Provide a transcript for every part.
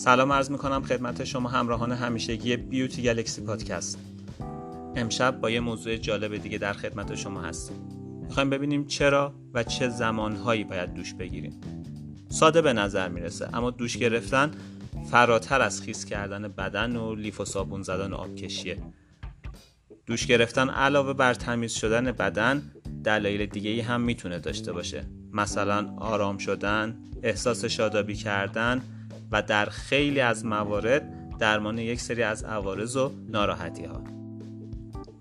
سلام عرض می‌کنم خدمت شما همراهان همیشگی بیوتی گلکسی پادکست. امشب با یه موضوع جالب دیگه در خدمت شما هستیم. می‌خوایم ببینیم چرا و چه زمانهایی باید دوش بگیریم. ساده به نظر می‌رسه اما دوش گرفتن فراتر از خیس کردن بدن و لیف و صابون زدن و آبکشیه دوش گرفتن علاوه بر تمیز شدن بدن دلایل دیگه ای هم می‌تونه داشته باشه. مثلا آرام شدن احساس شادابی کردن و در خیلی از موارد درمان یک سری از عوارض و ناراحتی ها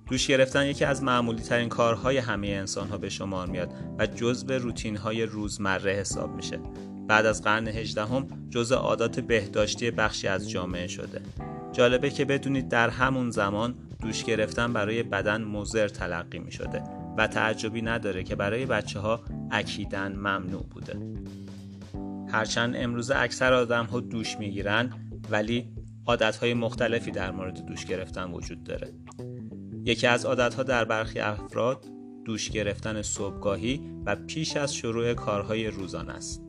دوش گرفتن یکی از معمولی ترین کارهای همه انسان ها به شمار میاد و جزء روتین های روزمره حساب میشه. بعد از قرن 18 هم جزء عادات بهداشتی بخشی از جامعه شده. جالبه که بدونید در همون زمان دوش گرفتن برای بدن مضر تلقی می شده و تعجبی نداره که برای بچه ها اکیدن ممنوع بوده. هرچند امروز اکثر آدم ها دوش می‌گیرن ولی عادت های مختلفی در مورد دوش گرفتن وجود داره. یکی از عادت ها در برخی افراد دوش گرفتن صبحگاهی و پیش از شروع کارهای روزانه است.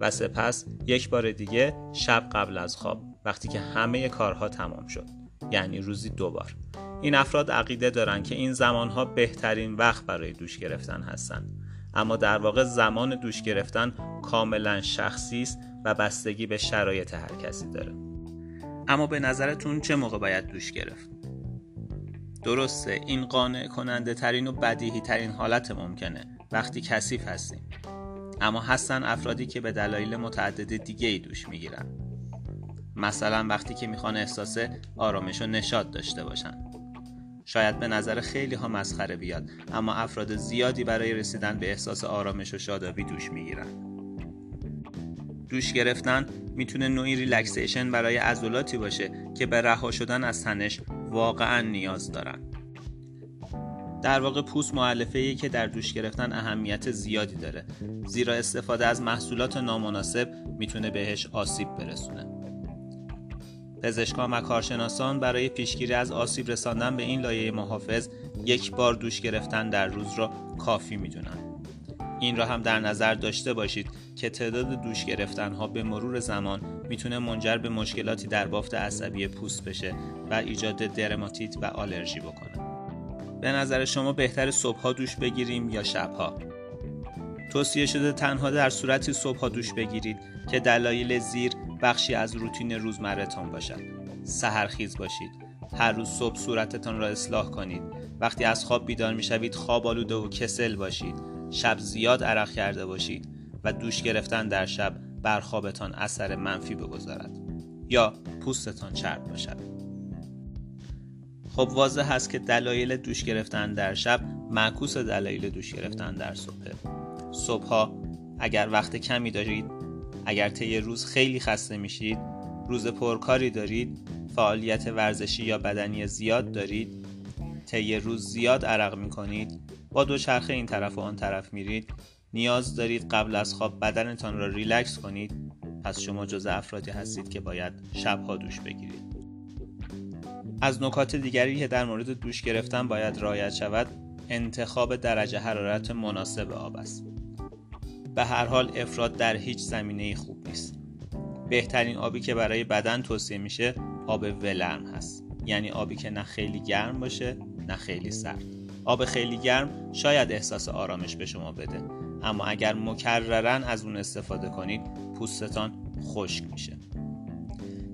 و سپس یک بار دیگه شب قبل از خواب وقتی که همه کارها تمام شد یعنی روزی دو بار. این افراد عقیده دارند که این زمانها بهترین وقت برای دوش گرفتن هستند اما در واقع زمان دوش گرفتن کاملا شخصی است و بستگی به شرایط هر کسی داره. اما به نظرتون چه موقع باید دوش گرفت؟ درسته این قانع کننده ترین و بدیهی ترین حالت ممکنه. وقتی کثیف هستیم. اما هستن افرادی که به دلایل متعدد دیگه ای دوش می‌گیرن. مثلا وقتی که می‌خوان احساس آرامش و نشاد داشته باشن. شاید به نظر خیلی ها مسخره بیاد اما افراد زیادی برای رسیدن به احساس آرامش و شادابی دوش می‌گیرن. دوش گرفتن می‌تونه نوعی ریلکسیشن برای عضلاتی باشه که به رها شدن از تنش واقعا نیاز دارن. در واقع پوست معلفه که در دوش گرفتن اهمیت زیادی داره زیرا استفاده از محصولات نامناسب می‌تونه بهش آسیب برسونه. پزشکان و کارشناسان برای پیشگیری از آسیب رساندن به این لایه محافظ یک بار دوش گرفتن در روز را کافی می‌دونن. این را هم در نظر داشته باشید که تعداد دوش گرفتن ها به مرور زمان می‌تونه منجر به مشکلاتی در بافت عصبی پوست بشه و ایجاد درماتیت و آلرژی بکنه. به نظر شما بهتر صبحها دوش بگیریم یا شبها؟ توصیه شده تنها در صورتی صبحها دوش بگیرید که دلایل زیر بخشی از روتین روزمرهتان باشد. سهرخیز باشید. هر روز صبح صورتتان را اصلاح کنید. وقتی از خواب بیدار می‌شوید خواب آلوده و کسل باشید. شب زیاد عرق کرده باشید و دوش گرفتن در شب بر خوابتان اثر منفی بگذارد. یا پوستتان چرب باشد. خب واضح هست که دلایل دوش گرفتن در شب معکوس دلایل دوش گرفتن در صبح. صبحها. اگر وقت کمی دارید اگر طی روز خیلی خسته میشید روز پرکاری دارید فعالیت ورزشی یا بدنی زیاد دارید طی روز زیاد عرق می‌کنید با دو چرخه این طرف و آن طرف میرید نیاز دارید قبل از خواب بدنتان را ریلکس کنید پس شما جز افرادی هستید که باید شبها دوش بگیرید. از نکات دیگری که در مورد دوش گرفتن باید رعایت شود انتخاب درجه حرارت مناسب آب است. به هر حال افراد در هیچ زمینه خوب نیست. بهترین آبی که برای بدن توصیه میشه آب ولرم هست. یعنی آبی که نه خیلی گرم باشه نه خیلی سرد. آب خیلی گرم شاید احساس آرامش به شما بده. اما اگر مکررن از اون استفاده کنید پوستتان خشک میشه.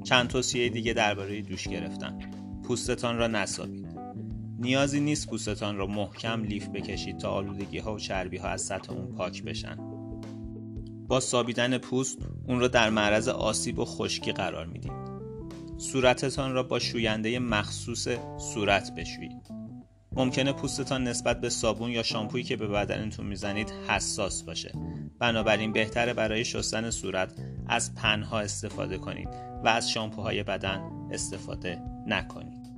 چند توصیه دیگه درباره دوش گرفتن. پوستتان را نسابید. نیازی نیست پوستتان را محکم لیف بکشید تا آلودگی ها و چربی ها از سطح اون پاک بشن. با سابیدن پوست اون را در معرض آسیب و خشکی قرار می‌دید. صورتتان را با شوینده مخصوص صورت بشویید. ممکنه پوستتان نسبت به صابون یا شامپویی که به بدنتون می‌زنید حساس باشه. بنابراین بهتره برای شستن صورت از پنها استفاده کنید و از شامپوهای بدن استفاده نکنید.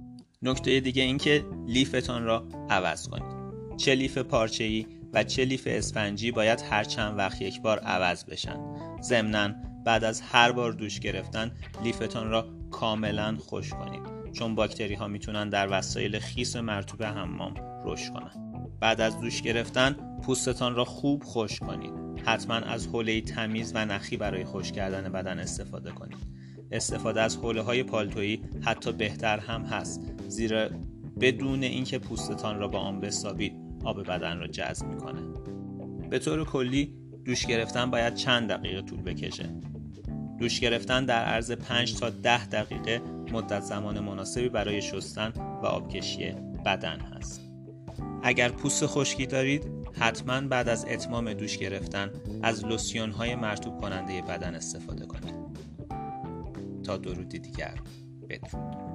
نکته دیگه این که لیفتان را عوض کنید. چه لیف پارچه‌ای و چه لیف اسفنجی باید هر چند وقت یک بار عوض بشن. ضمنا بعد از هر بار دوش گرفتن لیفتان را کاملا خوش کنید. چون باکتری ها می‌تونن در وسایل خیس مرتوب حمام رشد کنند. بعد از دوش گرفتن پوستتان را خوب خوش کنید. حتما از حوله تمیز و نخی برای خوش کردن بدن استفاده کنید. استفاده از حوله های پالتویی حتی بهتر هم هست زیرا بدون اینکه پوستتان را با آن بسابید آب بدن را جذب می‌کنه. به طور کلی دوش گرفتن باید چند دقیقه طول بکشه. دوش گرفتن در عرض 5 تا 10 دقیقه مدت زمان مناسبی برای شستن و آبکشی بدن هست. اگر پوست خشکی دارید حتما بعد از اتمام دوش گرفتن از لوسیون های مرتوب کننده بدن استفاده کنید. تا درودی دیگر بدرود.